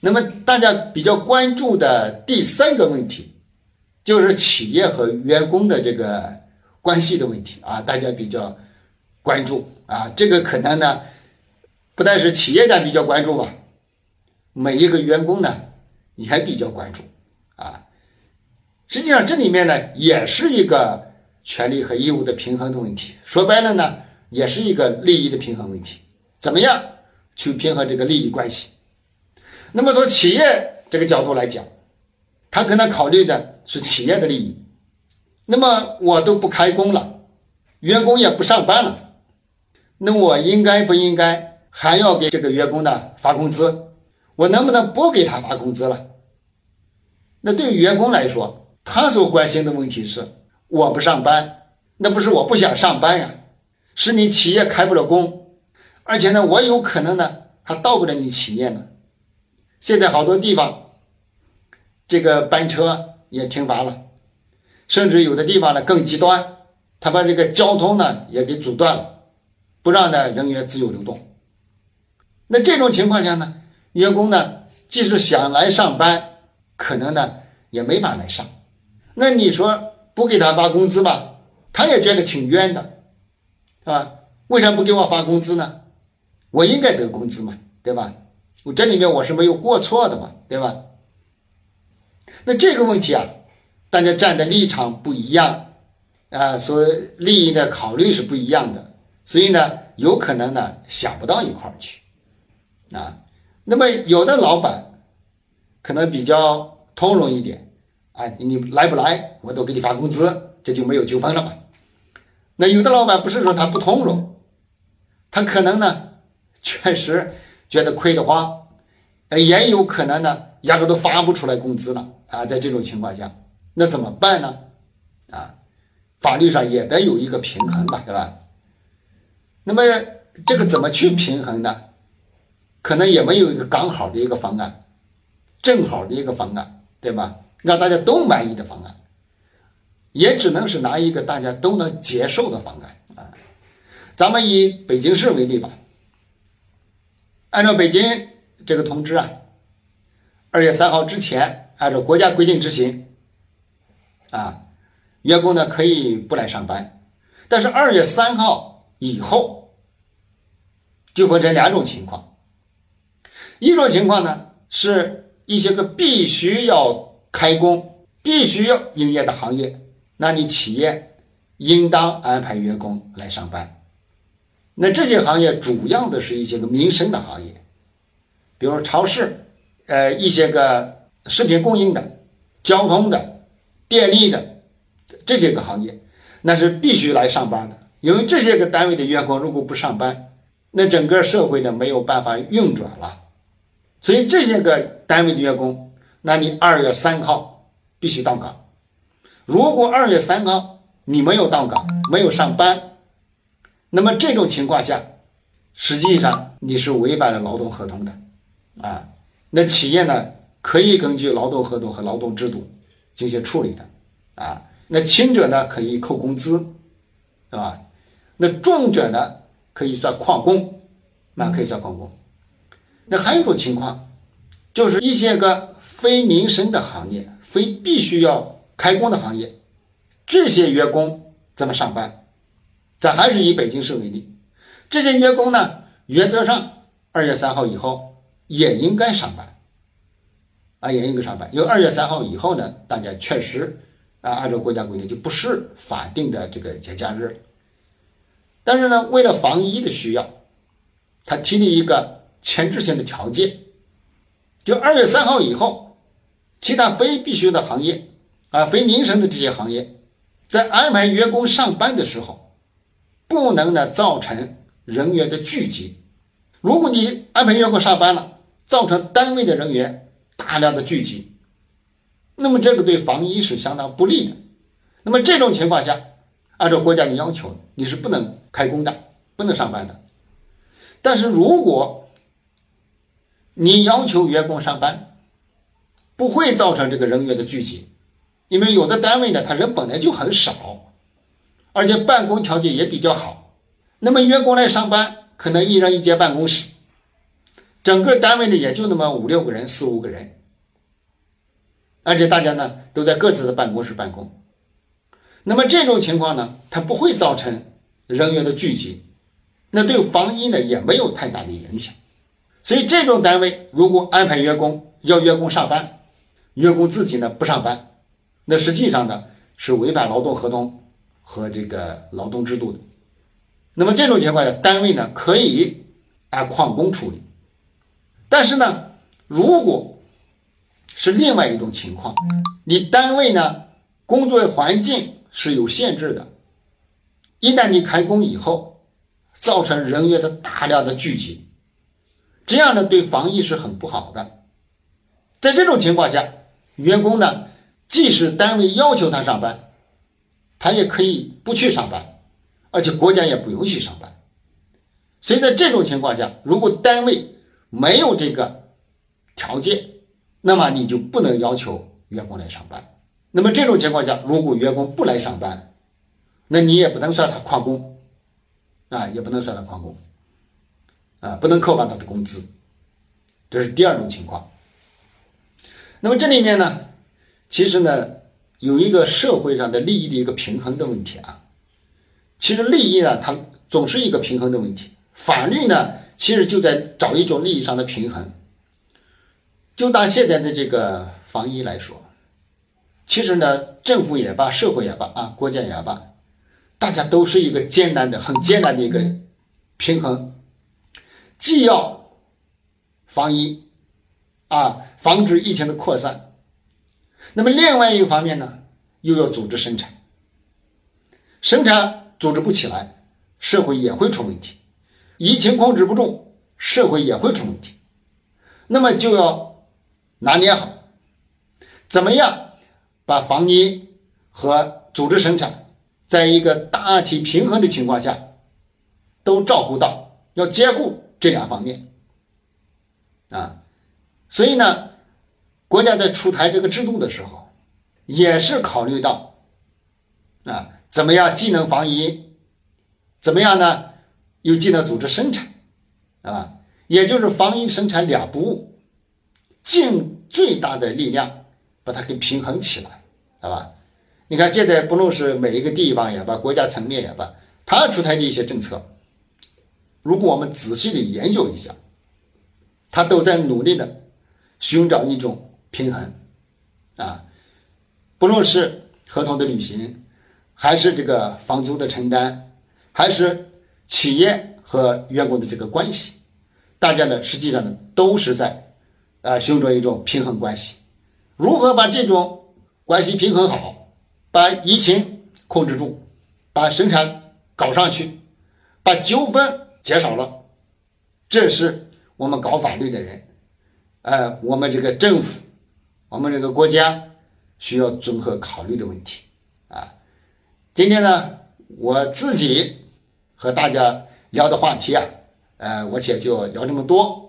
那么大家比较关注的第三个问题，就是企业和员工的这个关系的问题啊，大家比较关注啊，这个可能呢，不但是企业家比较关注吧，每一个员工呢也比较关注啊。实际上这里面呢，也是一个权利和义务的平衡的问题，说白了呢，也是一个利益的平衡问题，怎么样去平衡这个利益关系？那么从企业这个角度来讲，他可能考虑的是企业的利益。那么我都不开工了，员工也不上班了，那我应该不应该还要给这个员工呢发工资？我能不能不给他发工资了？那对于员工来说，他所关心的问题是我不上班，那不是我不想上班呀，是你企业开不了工，而且呢，我有可能呢还到不了你企业呢。现在好多地方，这个班车也停发了，甚至有的地方呢更极端，他把这个交通呢也给阻断了，不让呢人员自由流动。那这种情况下呢，员工呢即使想来上班，可能呢也没法来上。那你说不给他发工资吧，他也觉得挺冤的，是吧？为啥不给我发工资呢？我应该得工资嘛，对吧？我这里面我是没有过错的嘛，对吧？那这个问题啊，大家站的立场不一样啊，所利益的考虑是不一样的，所以呢，有可能呢想不到一块儿去啊。那么有的老板可能比较通融一点啊，你来不来我都给你发工资，这就没有纠纷了嘛。那有的老板不是说他不通融，他可能呢确实。觉得亏得慌，也有可能呢，压根都发不出来工资了啊！在这种情况下，那怎么办呢？啊，法律上也得有一个平衡吧，对吧？那么这个怎么去平衡呢？可能也没有一个刚好的一个方案，正好的一个方案，对吧？让大家都满意的方案，也只能是拿一个大家都能接受的方案啊。咱们以北京市为例吧。按照北京这个通知啊，二月三号之前，按照国家规定执行，啊，员工呢可以不来上班，但是二月三号以后，就分成两种情况，一种情况呢是一些个必须要开工、必须要营业的行业，那你企业应当安排员工来上班。那这些行业主要的是一些个民生的行业，比如超市，呃，一些个食品供应的、交通的、电力的这些个行业，那是必须来上班的。因为这些个单位的员工如果不上班，那整个社会呢没有办法运转了。所以这些个单位的员工，那你二月三号必须到岗。如果二月三号你没有到岗，没有上班，那么这种情况下，实际上你是违反了劳动合同的，啊，那企业呢可以根据劳动合同和劳动制度进行处理的，啊，那轻者呢可以扣工资，对吧？那重者呢可以算旷工，那可以算旷工。那还有一种情况，就是一些个非民生的行业、非必须要开工的行业，这些员工怎么上班？咱还是以北京市为例，这些员工呢，原则上二月三号以后也应该上班，啊，也应该上班。因为二月三号以后呢，大家确实啊，按照国家规定就不是法定的这个节假日。但是呢，为了防疫的需要，他提了一个前置性的条件，就二月三号以后，其他非必须的行业啊，非民生的这些行业，在安排员工上班的时候。不能呢造成人员的聚集。如果你安排员工上班了，造成单位的人员大量的聚集，那么这个对防疫是相当不利的。那么这种情况下，按照国家的要求，你是不能开工的，不能上班的。但是如果你要求员工上班，不会造成这个人员的聚集，因为有的单位呢，他人本来就很少。而且办公条件也比较好，那么员工来上班可能一人一间办公室，整个单位呢也就那么五六个人、四五个人，而且大家呢都在各自的办公室办公。那么这种情况呢，它不会造成人员的聚集，那对防疫呢也没有太大的影响。所以这种单位如果安排员工要员工上班，员工自己呢不上班，那实际上呢是违反劳动合同和这个劳动制度的。那么这种情况下，单位呢可以按旷工处理。但是呢，如果是另外一种情况，你单位呢工作环境是有限制的，一旦你开工以后，造成人员的大量的聚集，这样呢对防疫是很不好的。在这种情况下，员工呢即使单位要求他上班，他也可以不去上班，而且国家也不允许上班。所以在这种情况下，如果单位没有这个条件，那么你就不能要求员工来上班。那么这种情况下，如果员工不来上班，那你也不能算他旷工，啊，也不能算他旷工，啊，不能扣发他的工资。这是第二种情况。那么这里面呢，其实呢，有一个社会上的利益的一个平衡的问题啊。其实利益呢，它总是一个平衡的问题。法律呢？其实就在找一种利益上的平衡。就拿现在的这个防疫来说，其实呢，政府也罢，社会也罢，啊，国家也罢，大家都是一个艰难的、很艰难的一个平衡，既要防疫，啊，防止疫情的扩散，那么另外一方面呢，又要组织生产，生产组织不起来，社会也会出问题。疫情控制不住，社会也会出问题，那么就要拿捏好，怎么样把防疫和组织生产，在一个大体平衡的情况下，都照顾到，要兼顾这两方面，啊，所以呢，国家在出台这个制度的时候，也是考虑到，啊，怎么样既能防疫，怎么样呢？又既能组织生产，啊，也就是防疫生产两不误，尽最大的力量把它给平衡起来，好吧？你看现在不论是每一个地方也罢，国家层面也罢，它出台的一些政策，如果我们仔细的研究一下，它都在努力的寻找一种平衡，啊，不论是合同的履行，还是这个房租的承担，还是。企业和员工的这个关系，大家呢实际上呢都是在啊寻找一种平衡关系。如何把这种关系平衡好，把疫情控制住，把生产搞上去，把纠纷减少了，这是我们搞法律的人，呃，我们这个政府，我们这个国家需要综合考虑的问题啊。今天呢，我自己。和大家聊的话题啊，呃，我且就聊这么多。